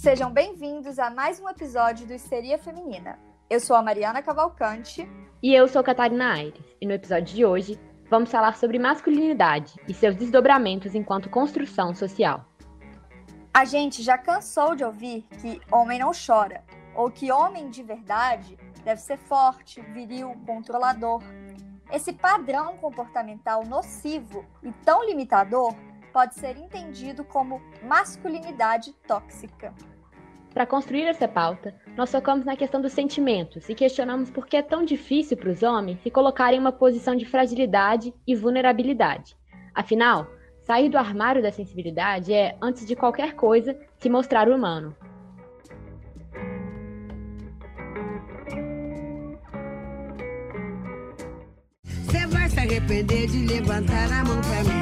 Sejam bem-vindos a mais um episódio do Histeria Feminina. Eu sou a Mariana Cavalcante. E eu sou Catarina Aires. E no episódio de hoje, vamos falar sobre masculinidade e seus desdobramentos enquanto construção social. A gente já cansou de ouvir que homem não chora, ou que homem de verdade deve ser forte, viril, controlador. Esse padrão comportamental nocivo e tão limitador pode ser entendido como masculinidade tóxica. Para construir essa pauta, nós focamos na questão dos sentimentos e questionamos por que é tão difícil para os homens se colocarem em uma posição de fragilidade e vulnerabilidade. Afinal, sair do armário da sensibilidade é, antes de qualquer coisa, se mostrar humano. Você vai se arrepender de levantar a mão pra mim.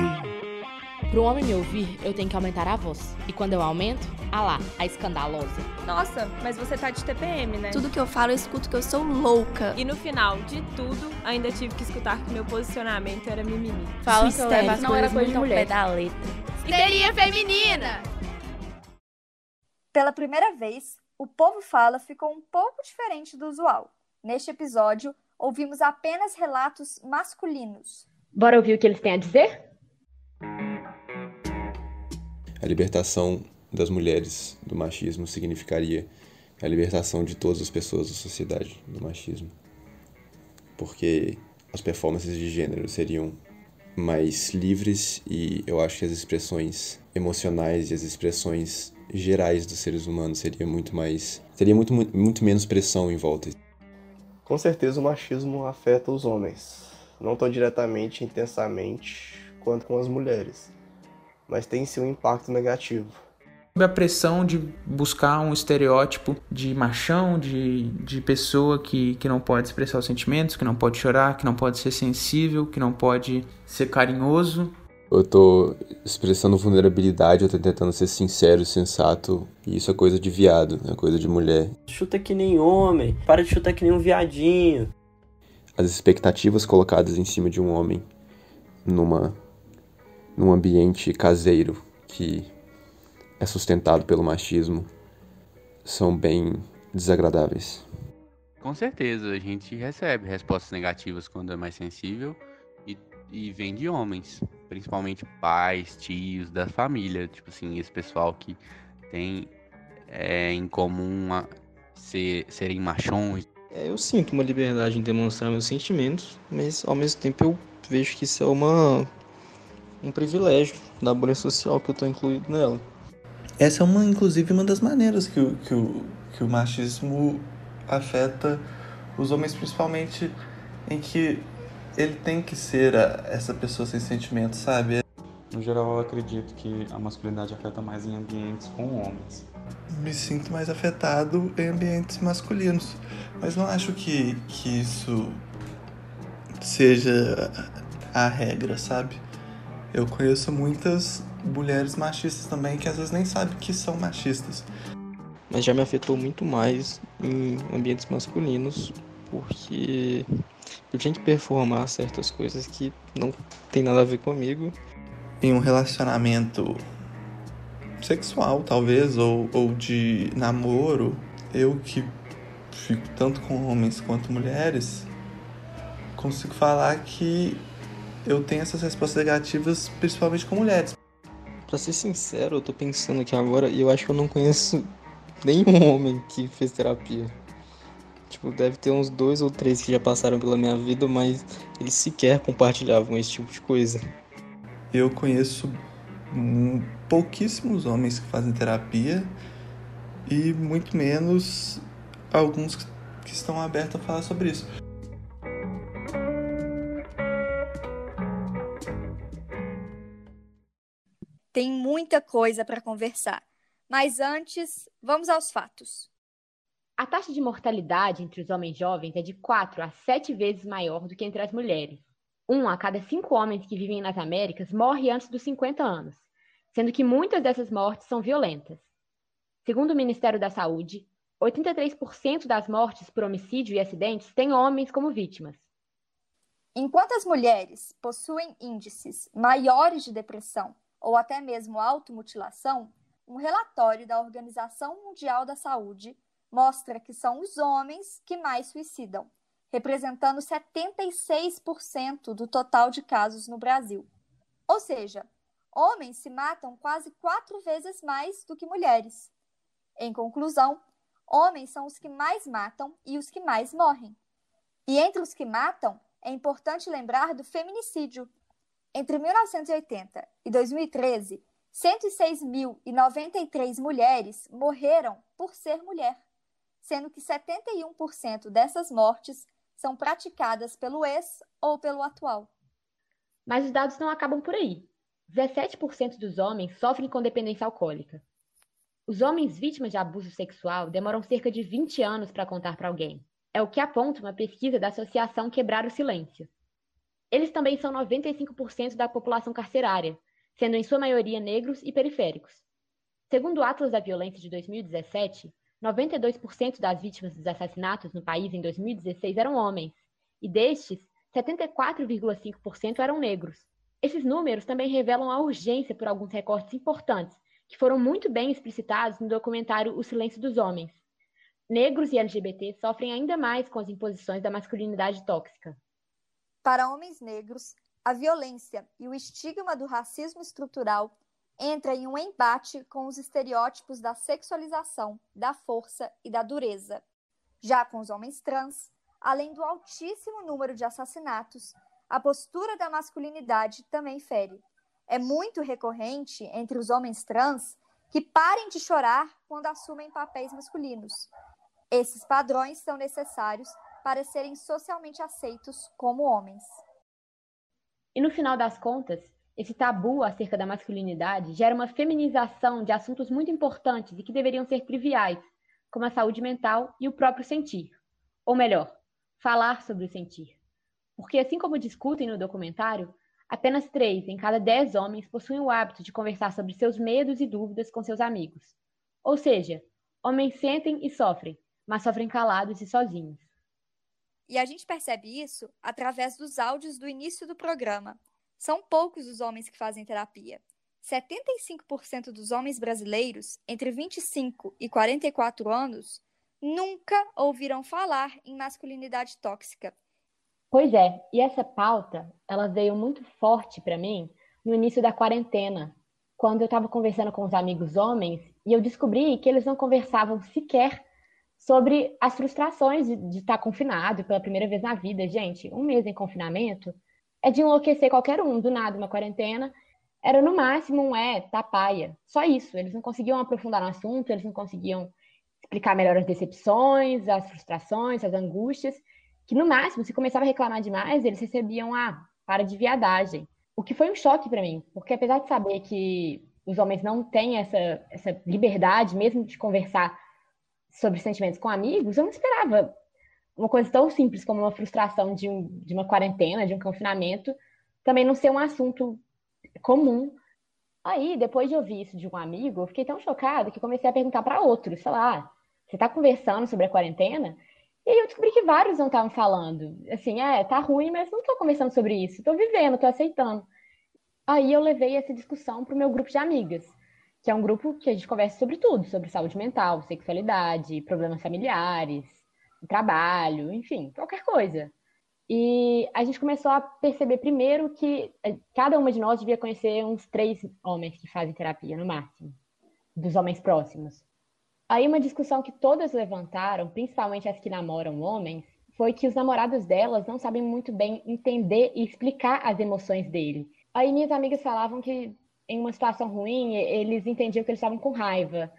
Para um homem me ouvir, eu tenho que aumentar a voz. E quando eu aumento, ah lá, a escandalosa. Nossa, mas você tá de TPM, né? Tudo que eu falo, eu escuto que eu sou louca. E no final de tudo, ainda tive que escutar que meu posicionamento era mimimi. Falam que eu levo as não era coisa de mulher. pé da letra. Histeria feminina! Pela primeira vez, o Povo Fala ficou um pouco diferente do usual. Neste episódio, ouvimos apenas relatos masculinos. Bora ouvir o que eles têm a dizer? A libertação das mulheres do machismo significaria a libertação de todas as pessoas da sociedade do machismo. Porque as performances de gênero seriam mais livres e eu acho que as expressões emocionais e as expressões gerais dos seres humanos seria muito mais teria muito muito, muito menos pressão em volta. Com certeza o machismo afeta os homens, não tão diretamente, intensamente quanto com as mulheres, mas tem sim um impacto negativo. Sob a pressão de buscar um estereótipo de machão, de, de pessoa que, que não pode expressar os sentimentos, que não pode chorar, que não pode ser sensível, que não pode ser carinhoso. Eu tô expressando vulnerabilidade, eu tô tentando ser sincero e sensato, e isso é coisa de viado, é coisa de mulher. Chuta que nem homem, para de chutar que nem um viadinho. As expectativas colocadas em cima de um homem numa num ambiente caseiro que é sustentado pelo machismo são bem desagradáveis. Com certeza, a gente recebe respostas negativas quando é mais sensível e, e vem de homens, principalmente pais, tios, da família, tipo assim, esse pessoal que tem é, em comum a ser, serem machões. É, eu sinto uma liberdade em demonstrar meus sentimentos, mas ao mesmo tempo eu vejo que isso é uma um privilégio da bolha social que eu estou incluído nela. Essa é uma, inclusive, uma das maneiras que o, que o, que o machismo afeta os homens, principalmente em que ele tem que ser a, essa pessoa sem sentimentos, sabe? No geral, eu acredito que a masculinidade afeta mais em ambientes com homens. Me sinto mais afetado em ambientes masculinos, mas não acho que, que isso seja a regra, sabe? Eu conheço muitas mulheres machistas também que às vezes nem sabem que são machistas. Mas já me afetou muito mais em ambientes masculinos, porque eu tinha que performar certas coisas que não tem nada a ver comigo. Em um relacionamento sexual, talvez, ou, ou de namoro, eu que fico tanto com homens quanto mulheres, consigo falar que eu tenho essas respostas negativas principalmente com mulheres. Pra ser sincero, eu tô pensando aqui agora e eu acho que eu não conheço nenhum homem que fez terapia. Tipo, deve ter uns dois ou três que já passaram pela minha vida, mas eles sequer compartilhavam esse tipo de coisa. Eu conheço pouquíssimos homens que fazem terapia e muito menos alguns que estão abertos a falar sobre isso. Muita coisa para conversar, mas antes, vamos aos fatos. A taxa de mortalidade entre os homens jovens é de 4 a 7 vezes maior do que entre as mulheres. Um a cada cinco homens que vivem nas Américas morre antes dos 50 anos, sendo que muitas dessas mortes são violentas. Segundo o Ministério da Saúde, 83% das mortes por homicídio e acidentes têm homens como vítimas. Enquanto as mulheres possuem índices maiores de depressão ou até mesmo automutilação, um relatório da Organização Mundial da Saúde mostra que são os homens que mais suicidam, representando 76% do total de casos no Brasil. Ou seja, homens se matam quase quatro vezes mais do que mulheres. Em conclusão, homens são os que mais matam e os que mais morrem. E entre os que matam, é importante lembrar do feminicídio. Entre 1980 e 2013, 106.093 mulheres morreram por ser mulher, sendo que 71% dessas mortes são praticadas pelo ex ou pelo atual. Mas os dados não acabam por aí. 17% dos homens sofrem com dependência alcoólica. Os homens vítimas de abuso sexual demoram cerca de 20 anos para contar para alguém. É o que aponta uma pesquisa da Associação Quebrar o Silêncio. Eles também são 95% da população carcerária, sendo em sua maioria negros e periféricos. Segundo o Atlas da Violência de 2017, 92% das vítimas dos assassinatos no país em 2016 eram homens, e destes, 74,5% eram negros. Esses números também revelam a urgência por alguns recortes importantes, que foram muito bem explicitados no documentário O Silêncio dos Homens. Negros e LGBT sofrem ainda mais com as imposições da masculinidade tóxica. Para homens negros, a violência e o estigma do racismo estrutural entra em um embate com os estereótipos da sexualização, da força e da dureza. Já com os homens trans, além do altíssimo número de assassinatos, a postura da masculinidade também fere. É muito recorrente entre os homens trans que parem de chorar quando assumem papéis masculinos. Esses padrões são necessários para serem socialmente aceitos como homens. E no final das contas, esse tabu acerca da masculinidade gera uma feminização de assuntos muito importantes e que deveriam ser triviais, como a saúde mental e o próprio sentir. Ou melhor, falar sobre o sentir. Porque, assim como discutem no documentário, apenas três em cada dez homens possuem o hábito de conversar sobre seus medos e dúvidas com seus amigos. Ou seja, homens sentem e sofrem, mas sofrem calados e sozinhos. E a gente percebe isso através dos áudios do início do programa, são poucos os homens que fazem terapia. 75% dos homens brasileiros entre 25 e 44 anos nunca ouviram falar em masculinidade tóxica. Pois é, e essa pauta, ela veio muito forte para mim no início da quarentena, quando eu estava conversando com os amigos homens e eu descobri que eles não conversavam sequer sobre as frustrações de, de estar confinado pela primeira vez na vida. Gente, um mês em confinamento é de enlouquecer qualquer um, do nada, uma quarentena. Era no máximo um é, tapaia. Só isso. Eles não conseguiam aprofundar no assunto, eles não conseguiam explicar melhor as decepções, as frustrações, as angústias. Que no máximo, se começava a reclamar demais, eles recebiam a ah, para de viadagem. O que foi um choque para mim, porque apesar de saber que os homens não têm essa, essa liberdade mesmo de conversar sobre sentimentos com amigos, eu não esperava uma coisa tão simples como uma frustração de, um, de uma quarentena, de um confinamento, também não ser um assunto comum. Aí, depois de ouvir isso de um amigo, eu fiquei tão chocada que comecei a perguntar para outros, sei lá, você está conversando sobre a quarentena? E aí eu descobri que vários não estavam falando. Assim, é, tá ruim, mas não estou conversando sobre isso, estou vivendo, estou aceitando. Aí eu levei essa discussão para o meu grupo de amigas, que é um grupo que a gente conversa sobre tudo, sobre saúde mental, sexualidade, problemas familiares, trabalho, enfim, qualquer coisa. E a gente começou a perceber primeiro que eh, cada uma de nós devia conhecer uns três homens que fazem terapia, no máximo, dos homens próximos. Aí uma discussão que todas levantaram, principalmente as que namoram homens, foi que os namorados delas não sabem muito bem entender e explicar as emoções dele. Aí minhas amigas falavam que em uma situação ruim, eles entendiam que eles estavam com raiva,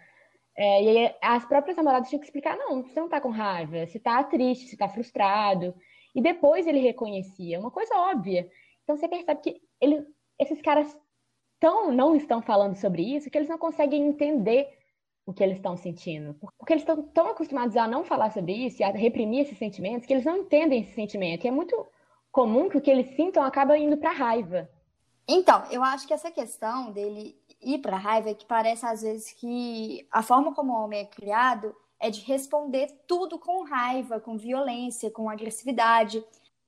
é, e aí, as próprias namoradas tinham que explicar: não, você não tá com raiva, você tá triste, você tá frustrado. E depois ele reconhecia, uma coisa óbvia. Então você percebe que ele, esses caras tão, não estão falando sobre isso que eles não conseguem entender o que eles estão sentindo. Porque eles estão tão acostumados a não falar sobre isso e a reprimir esses sentimentos que eles não entendem esse sentimento. E é muito comum que o que eles sintam acaba indo para raiva. Então, eu acho que essa questão dele ir para a raiva é que parece às vezes que a forma como o homem é criado é de responder tudo com raiva, com violência, com agressividade.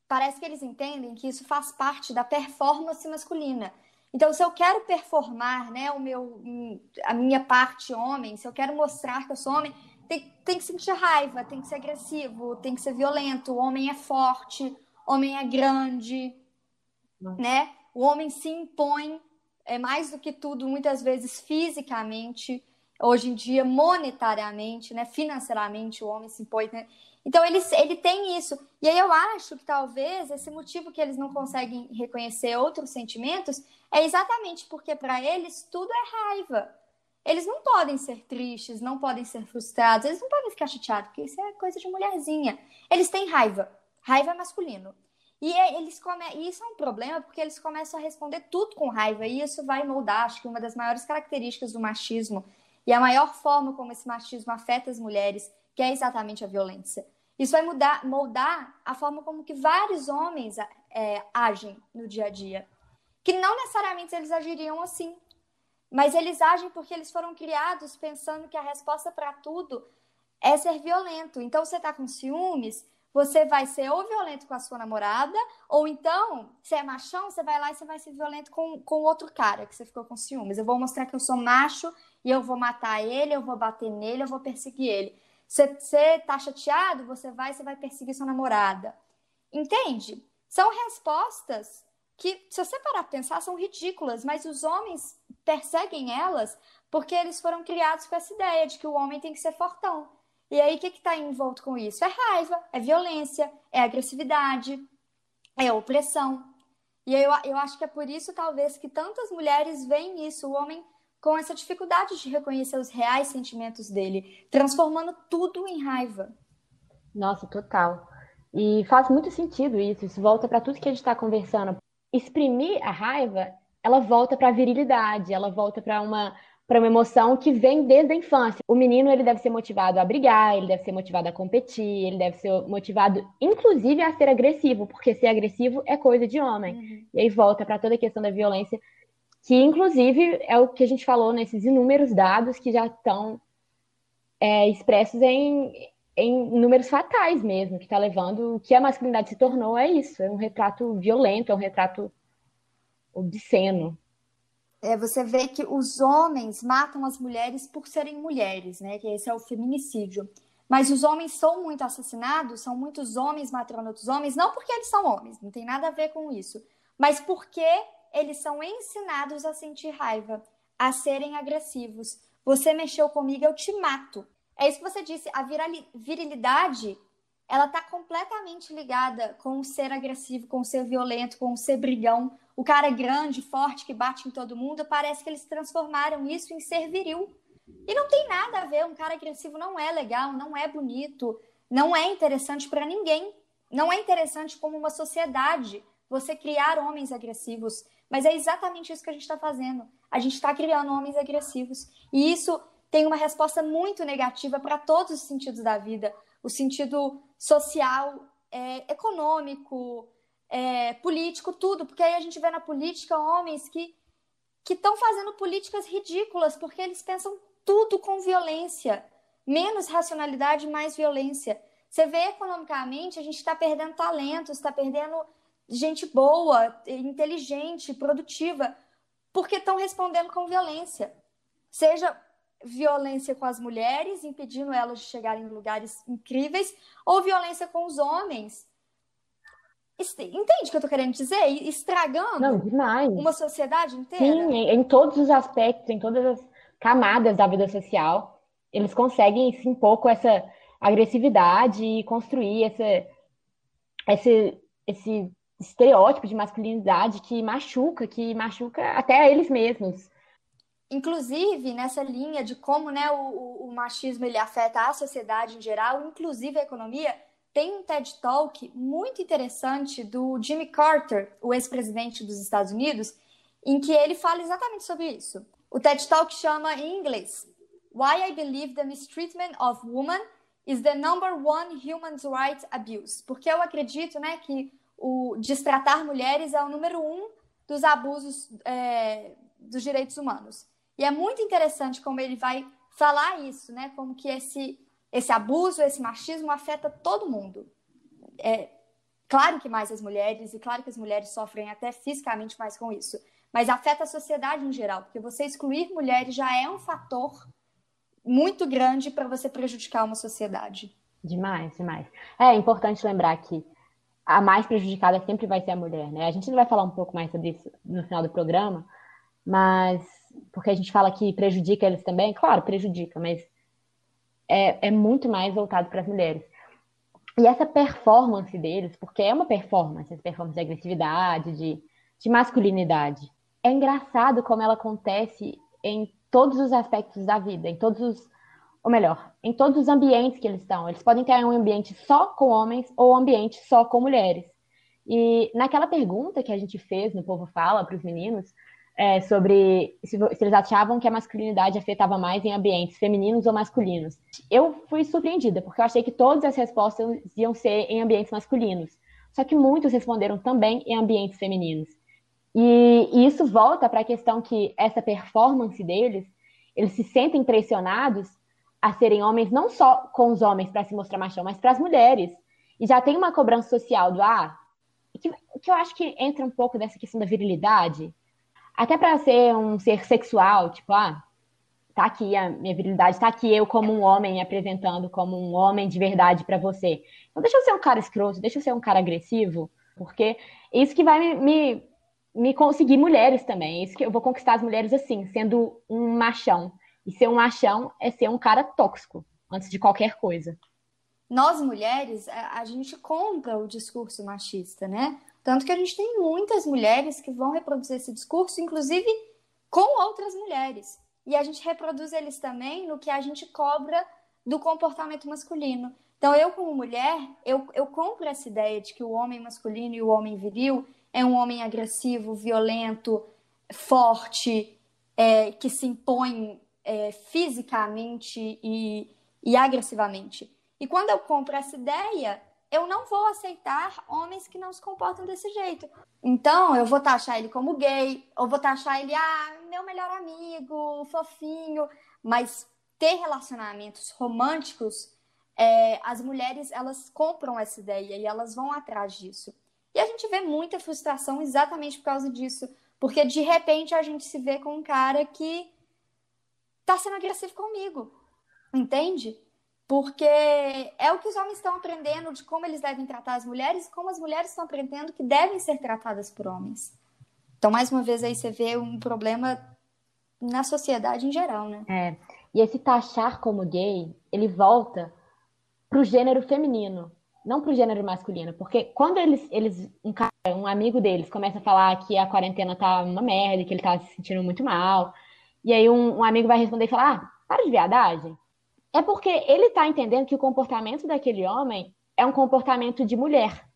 Parece que eles entendem que isso faz parte da performance masculina. Então, se eu quero performar, né, o meu, a minha parte homem, se eu quero mostrar que eu sou homem, tem, tem que sentir raiva, tem que ser agressivo, tem que ser violento. O homem é forte, o homem é grande, né? O homem se impõe, é mais do que tudo, muitas vezes fisicamente, hoje em dia monetariamente, né? Financeiramente, o homem se impõe. Né? Então ele, ele tem isso. E aí eu acho que talvez esse motivo que eles não conseguem reconhecer outros sentimentos é exatamente porque para eles tudo é raiva. Eles não podem ser tristes, não podem ser frustrados, eles não podem ficar chateados, porque isso é coisa de mulherzinha. Eles têm raiva. Raiva é masculino. E é, eles come... isso é um problema porque eles começam a responder tudo com raiva, e isso vai moldar, acho que uma das maiores características do machismo e a maior forma como esse machismo afeta as mulheres, que é exatamente a violência. Isso vai mudar, moldar a forma como que vários homens é, agem no dia a dia. Que não necessariamente eles agiriam assim, mas eles agem porque eles foram criados pensando que a resposta para tudo é ser violento. Então, você está com ciúmes, você vai ser ou violento com a sua namorada, ou então, se é machão, você vai lá e você vai ser violento com, com outro cara que você ficou com ciúmes. Eu vou mostrar que eu sou macho e eu vou matar ele, eu vou bater nele, eu vou perseguir ele. Você, você tá chateado, você vai você vai perseguir sua namorada. Entende? São respostas que, se você parar para pensar, são ridículas, mas os homens perseguem elas porque eles foram criados com essa ideia de que o homem tem que ser fortão. E aí, o que está envolto com isso? É raiva, é violência, é agressividade, é opressão. E eu, eu acho que é por isso, talvez, que tantas mulheres veem isso, o homem com essa dificuldade de reconhecer os reais sentimentos dele, transformando tudo em raiva. Nossa, total. E faz muito sentido isso, isso volta para tudo que a gente está conversando. Exprimir a raiva, ela volta para a virilidade, ela volta para uma para uma emoção que vem desde a infância. O menino ele deve ser motivado a brigar, ele deve ser motivado a competir, ele deve ser motivado, inclusive, a ser agressivo, porque ser agressivo é coisa de homem. Uhum. E aí volta para toda a questão da violência, que inclusive é o que a gente falou nesses inúmeros dados que já estão é, expressos em, em números fatais mesmo, que está levando o que a masculinidade se tornou é isso, é um retrato violento, é um retrato obsceno é, você vê que os homens matam as mulheres por serem mulheres, né? Que esse é o feminicídio. Mas os homens são muito assassinados, são muitos homens matando outros homens, não porque eles são homens, não tem nada a ver com isso, mas porque eles são ensinados a sentir raiva, a serem agressivos. Você mexeu comigo, eu te mato. É isso que você disse, a virilidade, ela está completamente ligada com o ser agressivo, com o ser violento, com o ser brigão, o cara grande, forte, que bate em todo mundo, parece que eles transformaram isso em ser viril. E não tem nada a ver, um cara agressivo não é legal, não é bonito, não é interessante para ninguém. Não é interessante como uma sociedade você criar homens agressivos. Mas é exatamente isso que a gente está fazendo. A gente está criando homens agressivos. E isso tem uma resposta muito negativa para todos os sentidos da vida: o sentido social, é, econômico, é, político, tudo, porque aí a gente vê na política homens que que estão fazendo políticas ridículas, porque eles pensam tudo com violência, menos racionalidade, mais violência. Você vê economicamente, a gente está perdendo talentos, está perdendo gente boa, inteligente, produtiva, porque estão respondendo com violência. Seja violência com as mulheres, impedindo elas de chegarem em lugares incríveis, ou violência com os homens, Entende o que eu tô querendo dizer? Estragando Não, demais. uma sociedade inteira? Sim, em todos os aspectos, em todas as camadas da vida social, eles conseguem se impor com essa agressividade e construir esse, esse, esse estereótipo de masculinidade que machuca, que machuca até eles mesmos. Inclusive, nessa linha de como né, o, o machismo ele afeta a sociedade em geral, inclusive a economia, tem um TED Talk muito interessante do Jimmy Carter, o ex-presidente dos Estados Unidos, em que ele fala exatamente sobre isso. O TED Talk chama em inglês Why I Believe the Mistreatment of Women is the Number One Human Rights Abuse. Porque eu acredito né, que o destratar mulheres é o número um dos abusos é, dos direitos humanos. E é muito interessante como ele vai falar isso, né? Como que esse esse abuso, esse machismo afeta todo mundo. É claro que mais as mulheres, e claro que as mulheres sofrem até fisicamente mais com isso. mas afeta a sociedade em geral, porque você excluir mulheres já é um fator muito grande para você prejudicar uma sociedade. Demais, demais. É importante lembrar que a mais prejudicada sempre vai ser a mulher, né? A gente vai falar um pouco mais sobre isso no final do programa, mas porque a gente fala que prejudica eles também, claro, prejudica, mas é, é muito mais voltado para as mulheres. E essa performance deles, porque é uma performance, essa performance de agressividade, de, de masculinidade, é engraçado como ela acontece em todos os aspectos da vida, em todos os, ou melhor, em todos os ambientes que eles estão. Eles podem ter um ambiente só com homens ou um ambiente só com mulheres. E naquela pergunta que a gente fez no Povo Fala para os meninos, é, sobre se, se, eles achavam que a masculinidade afetava mais em ambientes femininos ou masculinos. Eu fui surpreendida, porque eu achei que todas as respostas iam ser em ambientes masculinos. Só que muitos responderam também em ambientes femininos. E, e isso volta para a questão que essa performance deles, eles se sentem pressionados a serem homens não só com os homens para se mostrar machão, mas para as mulheres. E já tem uma cobrança social do ah, que, que eu acho que entra um pouco dessa questão da virilidade, até para ser um ser sexual, tipo, ah, tá aqui a minha virilidade, tá aqui eu como um homem me apresentando como um homem de verdade para você. Então deixa eu ser um cara escroto, deixa eu ser um cara agressivo, porque isso que vai me, me, me conseguir mulheres também, isso que eu vou conquistar as mulheres assim, sendo um machão. E ser um machão é ser um cara tóxico, antes de qualquer coisa. Nós mulheres, a gente compra o discurso machista, né? Tanto que a gente tem muitas mulheres que vão reproduzir esse discurso, inclusive com outras mulheres. E a gente reproduz eles também no que a gente cobra do comportamento masculino. Então, eu, como mulher, eu, eu compro essa ideia de que o homem masculino e o homem viril é um homem agressivo, violento, forte, é, que se impõe é, fisicamente e, e agressivamente. E quando eu compro essa ideia, eu não vou aceitar homens que não se comportam desse jeito. Então, eu vou taxar ele como gay, ou vou taxar ele, ah, meu melhor amigo, fofinho. Mas ter relacionamentos românticos, é, as mulheres, elas compram essa ideia e elas vão atrás disso. E a gente vê muita frustração exatamente por causa disso. Porque de repente a gente se vê com um cara que tá sendo agressivo comigo. Entende? Porque é o que os homens estão aprendendo de como eles devem tratar as mulheres e como as mulheres estão aprendendo que devem ser tratadas por homens. Então, mais uma vez, aí você vê um problema na sociedade em geral, né? É. E esse taxar como gay, ele volta pro gênero feminino, não pro gênero masculino. Porque quando eles, eles um, cara, um amigo deles começa a falar que a quarentena tá uma merda, que ele tá se sentindo muito mal, e aí um, um amigo vai responder e falar, ah, para de viadagem é porque ele está entendendo que o comportamento daquele homem é um comportamento de mulher.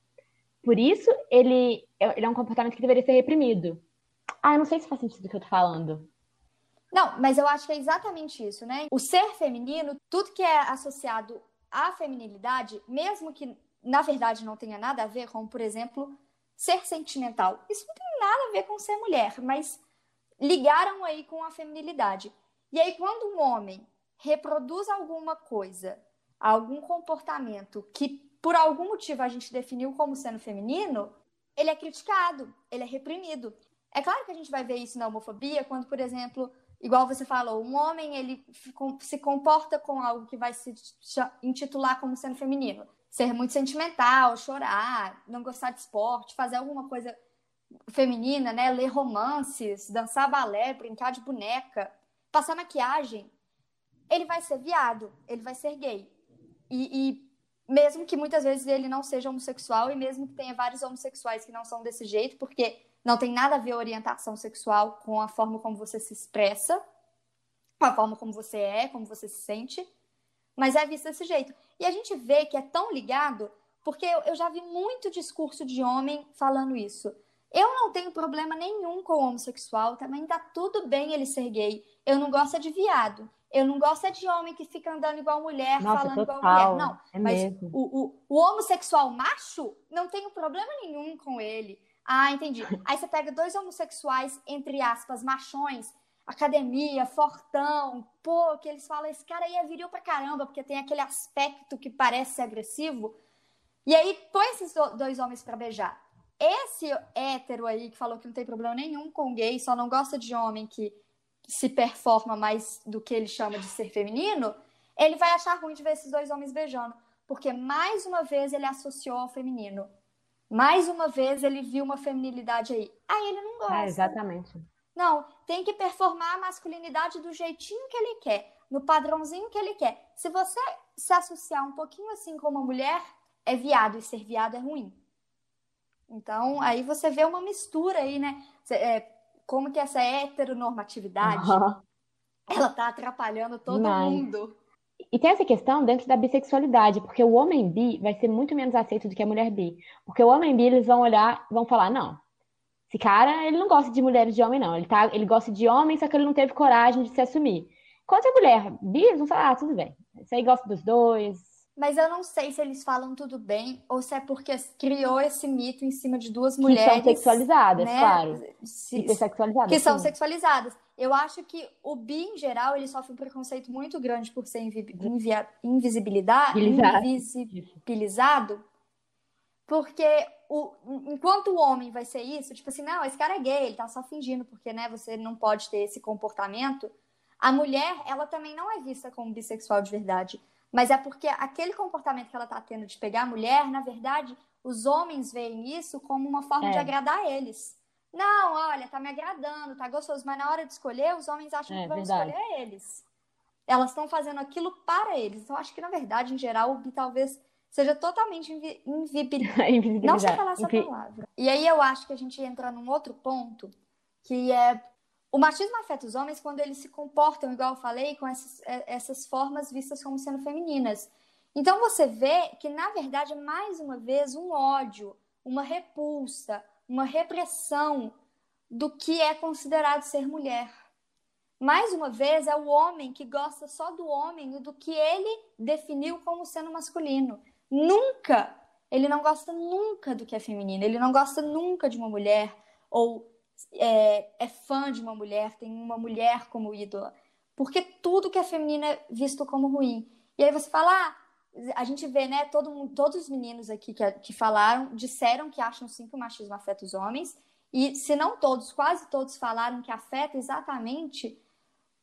Por isso, ele, ele é um comportamento que deveria ser reprimido. Ah, eu não sei se faz sentido o que eu tô falando. Não, mas eu acho que é exatamente isso, né? O ser feminino, tudo que é associado à feminilidade, mesmo que na verdade não tenha nada a ver, como por exemplo, ser sentimental. Isso não tem nada a ver com ser mulher, mas ligaram aí com a feminilidade. E aí, quando um homem reproduz alguma coisa, algum comportamento que por algum motivo a gente definiu como sendo feminino, ele é criticado, ele é reprimido. É claro que a gente vai ver isso na homofobia quando, por exemplo, igual você falou, um homem ele se comporta com algo que vai se intitular como sendo feminino, ser muito sentimental, chorar, não gostar de esporte, fazer alguma coisa feminina, né, ler romances, dançar balé, brincar de boneca, passar maquiagem, ele vai ser viado, ele vai ser gay. E, e, mesmo que muitas vezes ele não seja homossexual, e mesmo que tenha vários homossexuais que não são desse jeito, porque não tem nada a ver a orientação sexual com a forma como você se expressa, com a forma como você é, como você se sente, mas é visto desse jeito. E a gente vê que é tão ligado, porque eu, eu já vi muito discurso de homem falando isso. Eu não tenho problema nenhum com o homossexual, também tá tudo bem ele ser gay. Eu não gosto de viado. Eu não gosto é de homem que fica andando igual mulher, Nossa, falando total. igual mulher. Não, é mas o, o, o homossexual macho não tem problema nenhum com ele. Ah, entendi. Aí você pega dois homossexuais, entre aspas, machões, academia, fortão, pô, que eles falam, esse cara aí é viril pra caramba, porque tem aquele aspecto que parece ser agressivo. E aí põe esses dois homens para beijar. esse hétero aí que falou que não tem problema nenhum com gay, só não gosta de homem que se performa mais do que ele chama de ser feminino, ele vai achar ruim de ver esses dois homens beijando. Porque mais uma vez ele associou ao feminino. Mais uma vez ele viu uma feminilidade aí. Aí ele não gosta. É, exatamente. Não, tem que performar a masculinidade do jeitinho que ele quer, no padrãozinho que ele quer. Se você se associar um pouquinho assim com uma mulher, é viado, e ser viado é ruim. Então, aí você vê uma mistura aí, né? É, como que essa heteronormatividade, uhum. ela tá atrapalhando todo Mas... mundo. E tem essa questão dentro da bissexualidade, porque o homem bi vai ser muito menos aceito do que a mulher bi. Porque o homem bi, eles vão olhar, vão falar, não, esse cara, ele não gosta de mulheres de homem, não. Ele, tá, ele gosta de homem, só que ele não teve coragem de se assumir. Quanto a mulher bi, eles vão falar, ah, tudo bem. Isso aí gosta dos dois, mas eu não sei se eles falam tudo bem ou se é porque criou esse mito em cima de duas mulheres. Que são sexualizadas, né? claro. Se, que sim. são sexualizadas. Eu acho que o bi, em geral, ele sofre um preconceito muito grande por ser invi invisibilidade, invisibilizado. Porque o, enquanto o homem vai ser isso, tipo assim, não, esse cara é gay, ele tá só fingindo, porque né, você não pode ter esse comportamento. A mulher, ela também não é vista como bissexual de verdade. Mas é porque aquele comportamento que ela está tendo de pegar a mulher, na verdade, os homens veem isso como uma forma é. de agradar eles. Não, olha, tá me agradando, tá gostoso, mas na hora de escolher, os homens acham é, que vão verdade. escolher eles. Elas estão fazendo aquilo para eles. Então, acho que, na verdade, em geral, o bi talvez seja totalmente invi invibilizado. Não sei falar essa Invi... palavra. E aí eu acho que a gente entra num outro ponto, que é o machismo afeta os homens quando eles se comportam, igual eu falei, com essas, é, essas formas vistas como sendo femininas. Então você vê que, na verdade, é mais uma vez um ódio, uma repulsa, uma repressão do que é considerado ser mulher. Mais uma vez, é o homem que gosta só do homem e do que ele definiu como sendo masculino. Nunca! Ele não gosta nunca do que é feminino, ele não gosta nunca de uma mulher ou é, é fã de uma mulher, tem uma mulher como ídola. Porque tudo que é feminino é visto como ruim. E aí você fala, ah, a gente vê, né, todo, todos os meninos aqui que, que falaram, disseram que acham sim que o machismo afeta os homens. E se não todos, quase todos falaram que afeta exatamente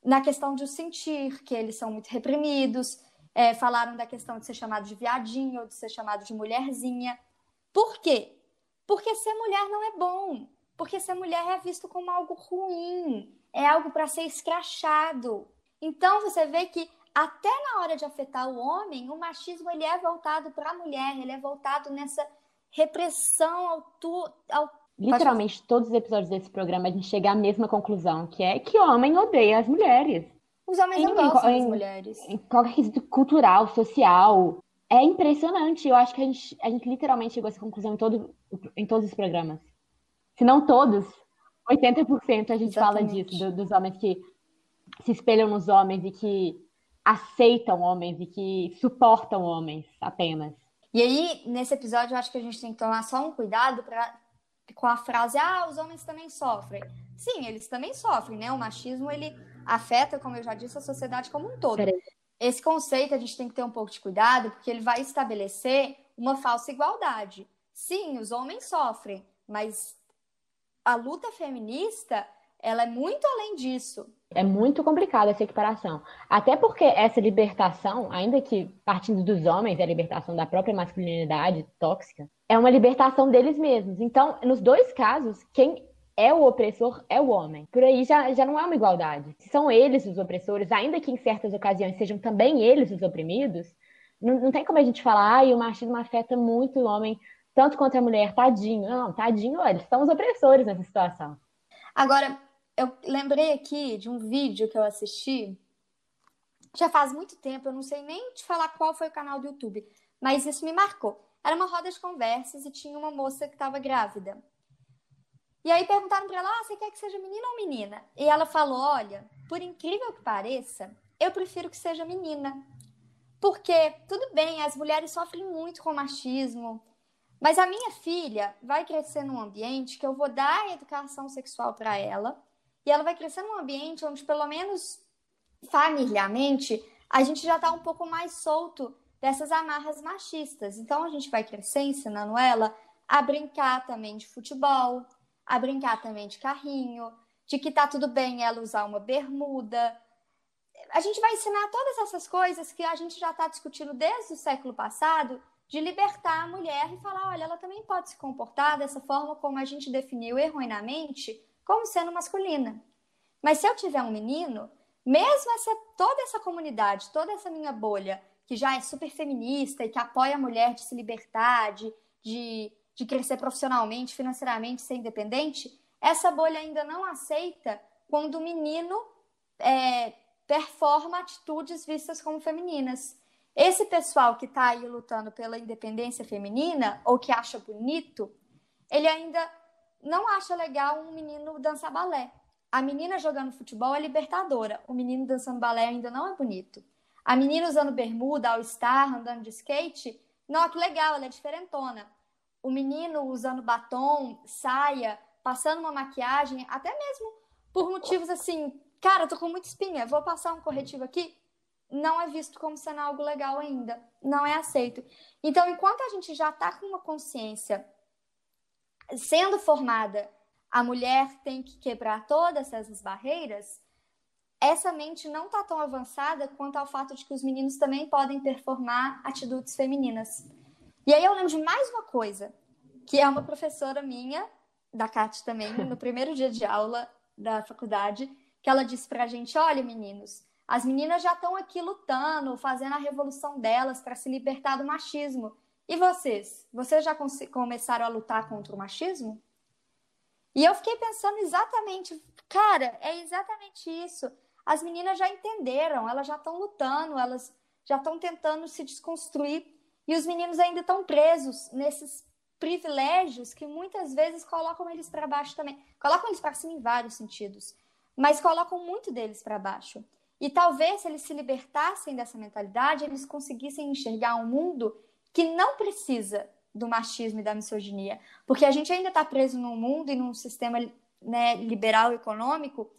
na questão de o sentir, que eles são muito reprimidos. É, falaram da questão de ser chamado de viadinho ou de ser chamado de mulherzinha. Por quê? Porque ser mulher não é bom. Porque ser mulher é visto como algo ruim, é algo para ser escrachado. Então você vê que até na hora de afetar o homem, o machismo ele é voltado para a mulher, ele é voltado nessa repressão ao, tu, ao Literalmente, todos os episódios desse programa a gente chega à mesma conclusão, que é que o homem odeia as mulheres. Os homens em, não gostam em, das mulheres. Em qualquer quesito cultural, social. É impressionante. Eu acho que a gente, a gente literalmente chegou a essa conclusão em, todo, em todos os programas se não todos, 80% a gente Exatamente. fala disso, do, dos homens que se espelham nos homens e que aceitam homens e que suportam homens apenas. E aí, nesse episódio, eu acho que a gente tem que tomar só um cuidado pra, com a frase: ah, os homens também sofrem. Sim, eles também sofrem, né? O machismo, ele afeta, como eu já disse, a sociedade como um todo. Esse conceito a gente tem que ter um pouco de cuidado, porque ele vai estabelecer uma falsa igualdade. Sim, os homens sofrem, mas a luta feminista ela é muito além disso. É muito complicada essa equiparação. Até porque essa libertação, ainda que partindo dos homens, é a libertação da própria masculinidade tóxica, é uma libertação deles mesmos. Então, nos dois casos, quem é o opressor é o homem. Por aí já, já não é uma igualdade. Se são eles os opressores, ainda que em certas ocasiões sejam também eles os oprimidos, não, não tem como a gente falar, ah, o machismo afeta muito o homem tanto quanto a mulher, tadinho. Não, tadinho, eles são os opressores nessa situação. Agora, eu lembrei aqui de um vídeo que eu assisti, já faz muito tempo, eu não sei nem te falar qual foi o canal do YouTube, mas isso me marcou. Era uma roda de conversas e tinha uma moça que estava grávida. E aí perguntaram para ela: ah, você quer que seja menina ou menina? E ela falou: olha, por incrível que pareça, eu prefiro que seja menina. Porque, tudo bem, as mulheres sofrem muito com machismo, mas a minha filha vai crescer num ambiente que eu vou dar educação sexual para ela, e ela vai crescer num ambiente onde, pelo menos familiarmente, a gente já está um pouco mais solto dessas amarras machistas. Então a gente vai crescer ensinando ela a brincar também de futebol, a brincar também de carrinho, de que tá tudo bem ela usar uma bermuda. A gente vai ensinar todas essas coisas que a gente já está discutindo desde o século passado, de libertar a mulher e falar, olha, ela também pode se comportar dessa forma como a gente definiu erroneamente, como sendo masculina. Mas se eu tiver um menino, mesmo essa toda essa comunidade, toda essa minha bolha, que já é super feminista e que apoia a mulher de se libertar, de, de, de crescer profissionalmente, financeiramente, ser independente, essa bolha ainda não aceita quando o menino é, performa atitudes vistas como femininas. Esse pessoal que está aí lutando pela independência feminina, ou que acha bonito, ele ainda não acha legal um menino dançar balé. A menina jogando futebol é libertadora, o menino dançando balé ainda não é bonito. A menina usando bermuda, all-star, andando de skate, não, que legal, ela é diferentona. O menino usando batom, saia, passando uma maquiagem, até mesmo por motivos assim, cara, tô com muita espinha, vou passar um corretivo aqui, não é visto como sendo algo legal ainda, não é aceito. Então, enquanto a gente já está com uma consciência sendo formada, a mulher tem que quebrar todas essas barreiras, essa mente não está tão avançada quanto ao fato de que os meninos também podem performar atitudes femininas. E aí eu lembro de mais uma coisa, que é uma professora minha, da Cat também, no primeiro dia de aula da faculdade, que ela disse pra gente: olha, meninos, as meninas já estão aqui lutando, fazendo a revolução delas para se libertar do machismo. E vocês? Vocês já começaram a lutar contra o machismo? E eu fiquei pensando exatamente, cara, é exatamente isso. As meninas já entenderam, elas já estão lutando, elas já estão tentando se desconstruir. E os meninos ainda estão presos nesses privilégios que muitas vezes colocam eles para baixo também. Colocam eles para cima em vários sentidos, mas colocam muito deles para baixo. E talvez se eles se libertassem dessa mentalidade, eles conseguissem enxergar um mundo que não precisa do machismo e da misoginia, porque a gente ainda está preso num mundo e num sistema né, liberal econômico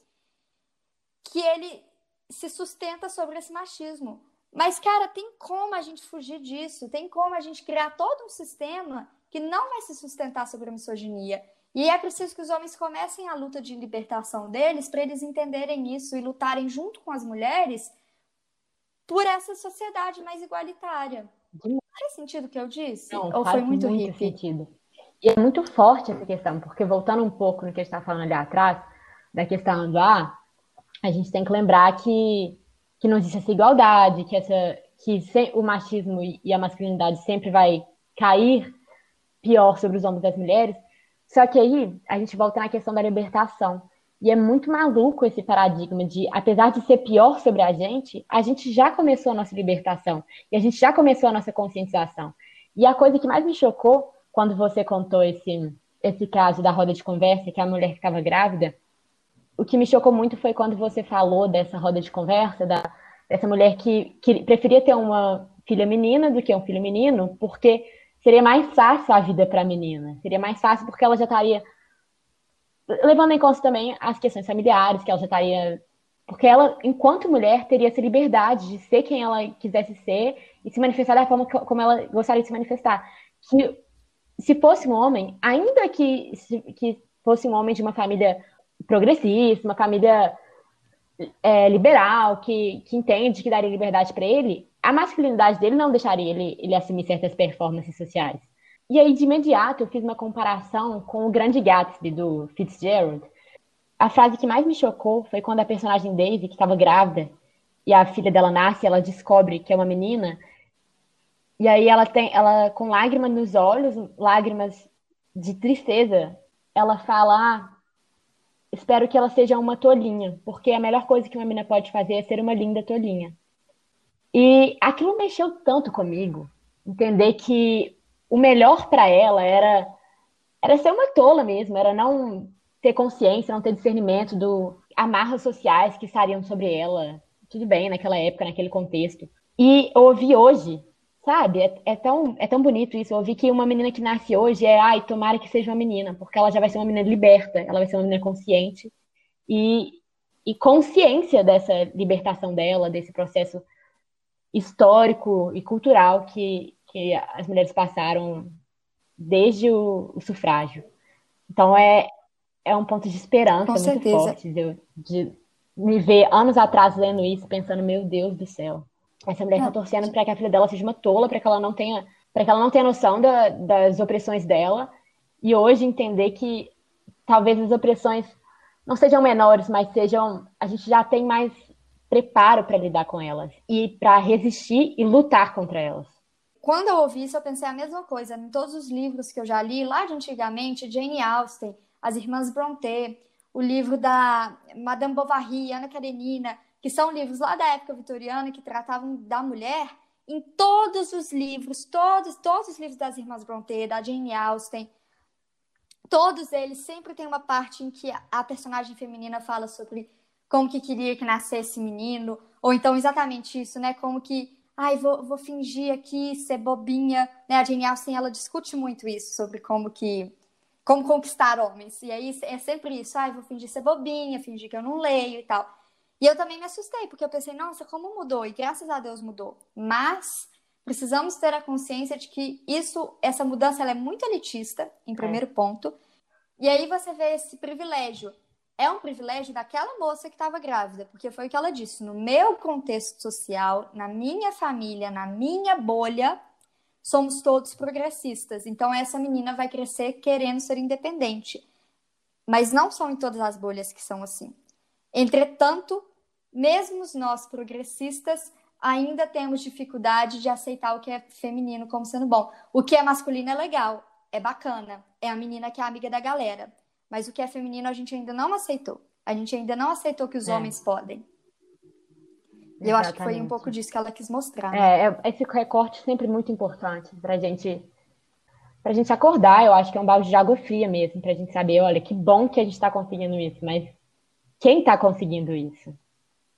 que ele se sustenta sobre esse machismo. Mas, cara, tem como a gente fugir disso? Tem como a gente criar todo um sistema que não vai se sustentar sobre a misoginia e é preciso que os homens comecem a luta de libertação deles para eles entenderem isso e lutarem junto com as mulheres por essa sociedade mais igualitária. Faz sentido o que eu disse? Não, Ou foi muito, muito sentido. E é muito forte essa questão, porque voltando um pouco no que a gente estava falando ali atrás, da questão do ah, a gente tem que lembrar que, que não existe essa igualdade, que, essa, que o machismo e a masculinidade sempre vai cair pior sobre os homens e as mulheres. Só que aí a gente volta na questão da libertação. E é muito maluco esse paradigma de, apesar de ser pior sobre a gente, a gente já começou a nossa libertação. E a gente já começou a nossa conscientização. E a coisa que mais me chocou quando você contou esse, esse caso da roda de conversa, que a mulher ficava grávida, o que me chocou muito foi quando você falou dessa roda de conversa, da, dessa mulher que, que preferia ter uma filha menina do que um filho menino, porque seria mais fácil a vida para a menina. Seria mais fácil porque ela já estaria levando em conta também as questões familiares, que ela já estaria porque ela, enquanto mulher, teria essa liberdade de ser quem ela quisesse ser e se manifestar da forma como ela gostaria de se manifestar. Que se fosse um homem, ainda que, que fosse um homem de uma família progressista, uma família é, liberal, que, que entende que daria liberdade para ele, a masculinidade dele não deixaria ele, ele assumir certas performances sociais. E aí, de imediato, eu fiz uma comparação com o Grande Gatsby, do Fitzgerald. A frase que mais me chocou foi quando a personagem Daisy, que estava grávida, e a filha dela nasce, ela descobre que é uma menina, e aí ela tem, ela com lágrimas nos olhos, lágrimas de tristeza, ela fala: ah, espero que ela seja uma tolinha, porque a melhor coisa que uma menina pode fazer é ser uma linda tolinha. E aquilo mexeu tanto comigo, entender que o melhor para ela era era ser uma tola mesmo, era não ter consciência, não ter discernimento do amarras sociais que estariam sobre ela. Tudo bem, naquela época, naquele contexto. E eu ouvi hoje, sabe? É, é, tão, é tão bonito isso. Eu ouvi que uma menina que nasce hoje é, ai, tomara que seja uma menina, porque ela já vai ser uma menina liberta, ela vai ser uma menina consciente. E, e consciência dessa libertação dela, desse processo histórico e cultural que, que as mulheres passaram desde o, o sufrágio. Então é, é um ponto de esperança Com muito certeza. forte de, de me ver anos atrás lendo isso, pensando, meu Deus do céu, essa mulher está torcendo para que a filha dela seja uma tola, para que ela não tenha, para que ela não tenha noção da, das opressões dela, e hoje entender que talvez as opressões não sejam menores, mas sejam, a gente já tem mais preparo para lidar com elas e para resistir e lutar contra elas. Quando eu ouvi isso, eu pensei a mesma coisa. Em todos os livros que eu já li, lá de antigamente, Jane Austen, as Irmãs Brontë, o livro da Madame Bovary, Ana Karenina, que são livros lá da época vitoriana que tratavam da mulher, em todos os livros, todos, todos os livros das Irmãs Brontë, da Jane Austen, todos eles sempre tem uma parte em que a personagem feminina fala sobre como que queria que nascesse menino, ou então exatamente isso, né? Como que, ai, vou, vou fingir aqui ser bobinha, né? A Jane Austen, ela discute muito isso, sobre como que, como conquistar homens, e aí é sempre isso, ai, vou fingir ser bobinha, fingir que eu não leio e tal. E eu também me assustei, porque eu pensei, nossa, como mudou? E graças a Deus mudou. Mas precisamos ter a consciência de que isso, essa mudança, ela é muito elitista, em primeiro é. ponto. E aí você vê esse privilégio. É um privilégio daquela moça que estava grávida, porque foi o que ela disse. No meu contexto social, na minha família, na minha bolha, somos todos progressistas. Então essa menina vai crescer querendo ser independente. Mas não são em todas as bolhas que são assim. Entretanto, mesmo nós progressistas ainda temos dificuldade de aceitar o que é feminino como sendo bom. O que é masculino é legal, é bacana, é a menina que é amiga da galera. Mas o que é feminino a gente ainda não aceitou. A gente ainda não aceitou que os é. homens podem. E eu acho que foi um pouco disso que ela quis mostrar. Né? É, esse recorte sempre muito importante pra gente pra gente acordar, eu acho que é um balde de água fria mesmo, pra gente saber, olha, que bom que a gente tá conseguindo isso, mas quem está conseguindo isso?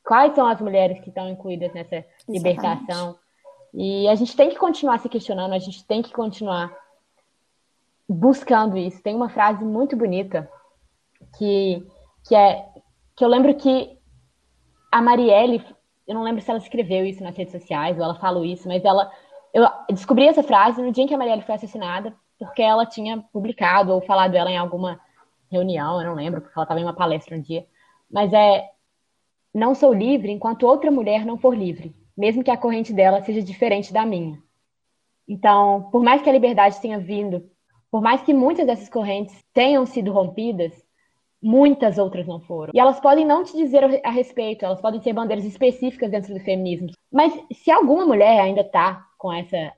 Quais são as mulheres que estão incluídas nessa libertação? E a gente tem que continuar se questionando, a gente tem que continuar buscando isso. Tem uma frase muito bonita que, que é que eu lembro que a Marielle, eu não lembro se ela escreveu isso nas redes sociais ou ela falou isso, mas ela eu descobri essa frase no dia em que a Marielle foi assassinada, porque ela tinha publicado ou falado ela em alguma reunião, eu não lembro, porque ela estava em uma palestra um dia. Mas é não sou livre enquanto outra mulher não for livre, mesmo que a corrente dela seja diferente da minha. Então, por mais que a liberdade tenha vindo por mais que muitas dessas correntes tenham sido rompidas, muitas outras não foram. E elas podem não te dizer a respeito, elas podem ser bandeiras específicas dentro do feminismo. Mas se alguma mulher ainda está com essa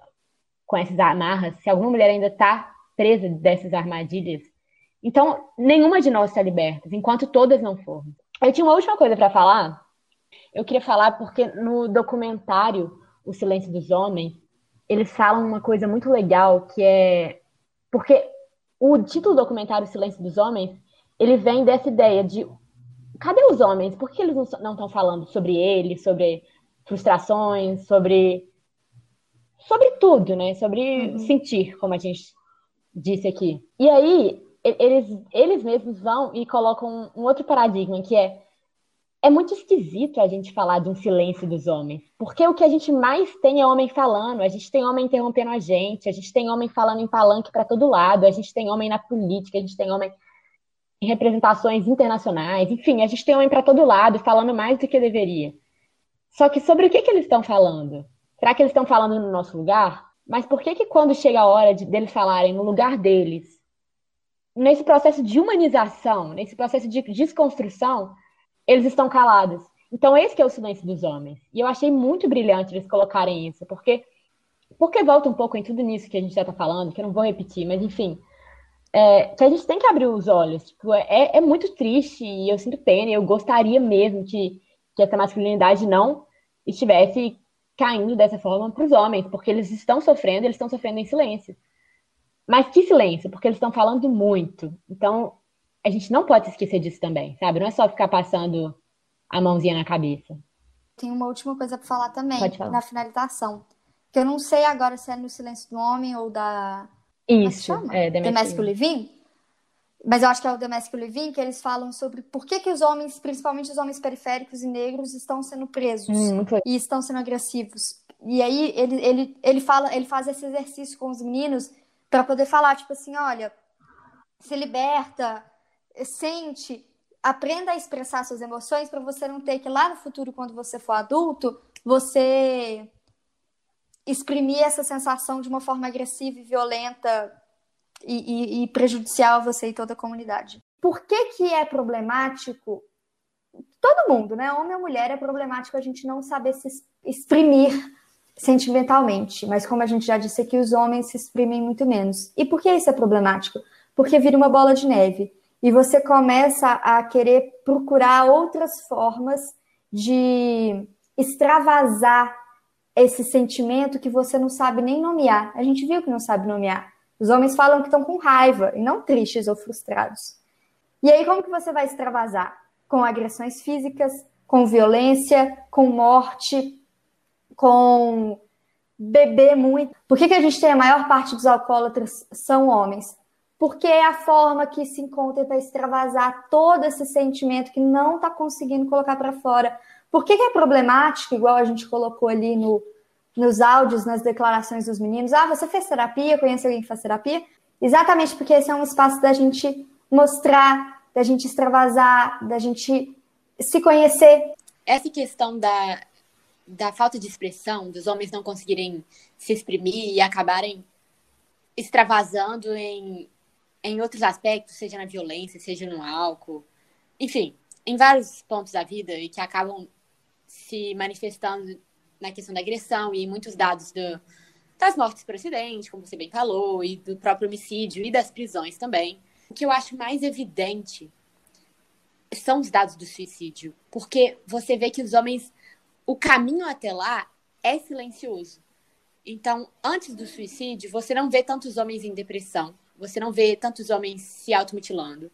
com essas amarras, se alguma mulher ainda está presa dessas armadilhas, então nenhuma de nós está liberta, enquanto todas não forem. Eu tinha uma última coisa para falar. Eu queria falar porque no documentário O Silêncio dos Homens, eles falam uma coisa muito legal que é porque o título do documentário Silêncio dos Homens, ele vem dessa ideia de cadê os homens? Por que eles não estão falando sobre eles, sobre frustrações, sobre sobre tudo, né? Sobre uhum. sentir, como a gente disse aqui. E aí eles eles mesmos vão e colocam um outro paradigma que é é muito esquisito a gente falar de um silêncio dos homens, porque o que a gente mais tem é homem falando, a gente tem homem interrompendo a gente, a gente tem homem falando em palanque para todo lado, a gente tem homem na política, a gente tem homem em representações internacionais, enfim, a gente tem homem para todo lado falando mais do que deveria. Só que sobre o que, que eles estão falando? Será que eles estão falando no nosso lugar? Mas por que que quando chega a hora de, deles falarem no lugar deles, nesse processo de humanização, nesse processo de desconstrução, eles estão calados. Então, esse é o silêncio dos homens. E eu achei muito brilhante eles colocarem isso, porque porque volta um pouco em tudo nisso que a gente já está falando, que eu não vou repetir, mas enfim, é, que a gente tem que abrir os olhos. Tipo, é, é muito triste e eu sinto pena, e eu gostaria mesmo que, que essa masculinidade não estivesse caindo dessa forma para os homens, porque eles estão sofrendo, eles estão sofrendo em silêncio. Mas que silêncio, porque eles estão falando muito. Então, a gente não pode esquecer disso também, sabe? Não é só ficar passando a mãozinha na cabeça. Tem uma última coisa para falar também, falar. na finalização. Que eu não sei agora se é no Silêncio do Homem ou da. Isso, é, Doméstic Living. Mas eu acho que é o Doméstic Living que eles falam sobre por que, que os homens, principalmente os homens periféricos e negros, estão sendo presos hum, e estão sendo agressivos. E aí ele, ele, ele fala, ele faz esse exercício com os meninos para poder falar, tipo assim, olha, se liberta, sente, aprenda a expressar suas emoções para você não ter que lá no futuro, quando você for adulto, você exprimir essa sensação de uma forma agressiva e violenta e, e, e prejudicial a você e toda a comunidade. Por que, que é problemático? Todo mundo, né? Homem ou mulher, é problemático a gente não saber se exprimir sentimentalmente. Mas como a gente já disse aqui, os homens se exprimem muito menos. E por que isso é problemático? Porque vira uma bola de neve. E você começa a querer procurar outras formas de extravasar esse sentimento que você não sabe nem nomear. A gente viu que não sabe nomear. Os homens falam que estão com raiva e não tristes ou frustrados. E aí, como que você vai extravasar? Com agressões físicas, com violência, com morte, com beber muito. Por que, que a gente tem a maior parte dos alcoólatras são homens? Porque é a forma que se encontra para extravasar todo esse sentimento que não está conseguindo colocar para fora. Por que, que é problemático, igual a gente colocou ali no, nos áudios, nas declarações dos meninos? Ah, você fez terapia? Conhece alguém que faz terapia? Exatamente porque esse é um espaço da gente mostrar, da gente extravasar, da gente se conhecer. Essa questão da, da falta de expressão, dos homens não conseguirem se exprimir e acabarem extravasando em, em outros aspectos, seja na violência, seja no álcool, enfim, em vários pontos da vida e que acabam se manifestando na questão da agressão e muitos dados do, das mortes por acidente, como você bem falou, e do próprio homicídio e das prisões também. O que eu acho mais evidente são os dados do suicídio, porque você vê que os homens o caminho até lá é silencioso. Então, antes do suicídio, você não vê tantos homens em depressão, você não vê tantos homens se automutilando.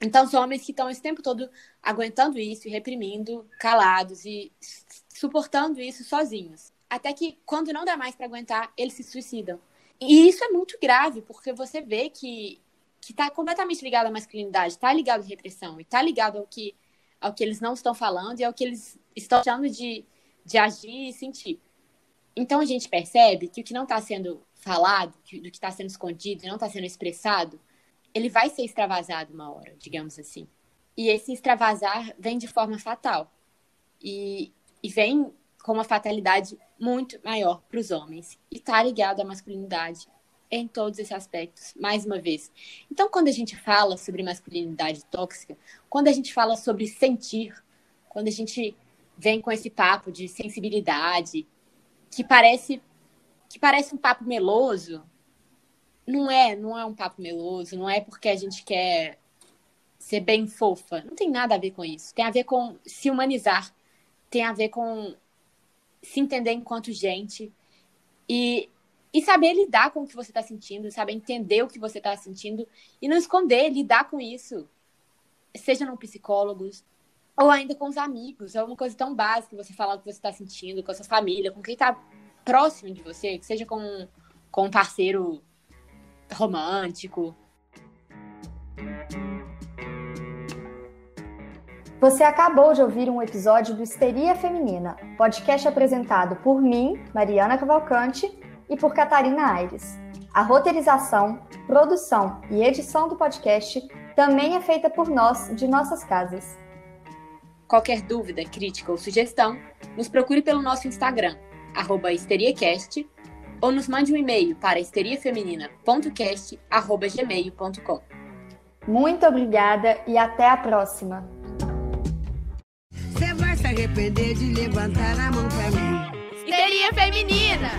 Então, são homens que estão esse tempo todo aguentando isso e reprimindo, calados e suportando isso sozinhos. Até que, quando não dá mais para aguentar, eles se suicidam. E isso é muito grave, porque você vê que que está completamente ligado à masculinidade, está ligado à repressão, e está ligado ao que, ao que eles não estão falando e ao que eles estão achando de, de agir e sentir. Então a gente percebe que o que não está sendo falado, do que está sendo escondido e não está sendo expressado, ele vai ser extravasado uma hora, digamos assim. E esse extravasar vem de forma fatal. E, e vem com uma fatalidade muito maior para os homens. E está ligado à masculinidade em todos esses aspectos, mais uma vez. Então, quando a gente fala sobre masculinidade tóxica, quando a gente fala sobre sentir, quando a gente vem com esse papo de sensibilidade, que parece que parece um papo meloso, não é, não é um papo meloso, não é porque a gente quer ser bem fofa, não tem nada a ver com isso. Tem a ver com se humanizar, tem a ver com se entender enquanto gente e, e saber lidar com o que você está sentindo, saber entender o que você está sentindo e não esconder, lidar com isso. Seja no psicólogo, ou ainda com os amigos. É uma coisa tão básica você falar o que você está sentindo com a sua família, com quem está próximo de você, que seja com, com um parceiro romântico. Você acabou de ouvir um episódio do Histeria Feminina, podcast apresentado por mim, Mariana Cavalcante, e por Catarina Aires. A roteirização, produção e edição do podcast também é feita por nós de nossas casas. Qualquer dúvida, crítica ou sugestão, nos procure pelo nosso Instagram, histeriacast, ou nos mande um e-mail para histeriafeminina.cast.gmail.com. Muito obrigada e até a próxima! Você vai se arrepender de levantar a mão pra mim. Histeria Feminina!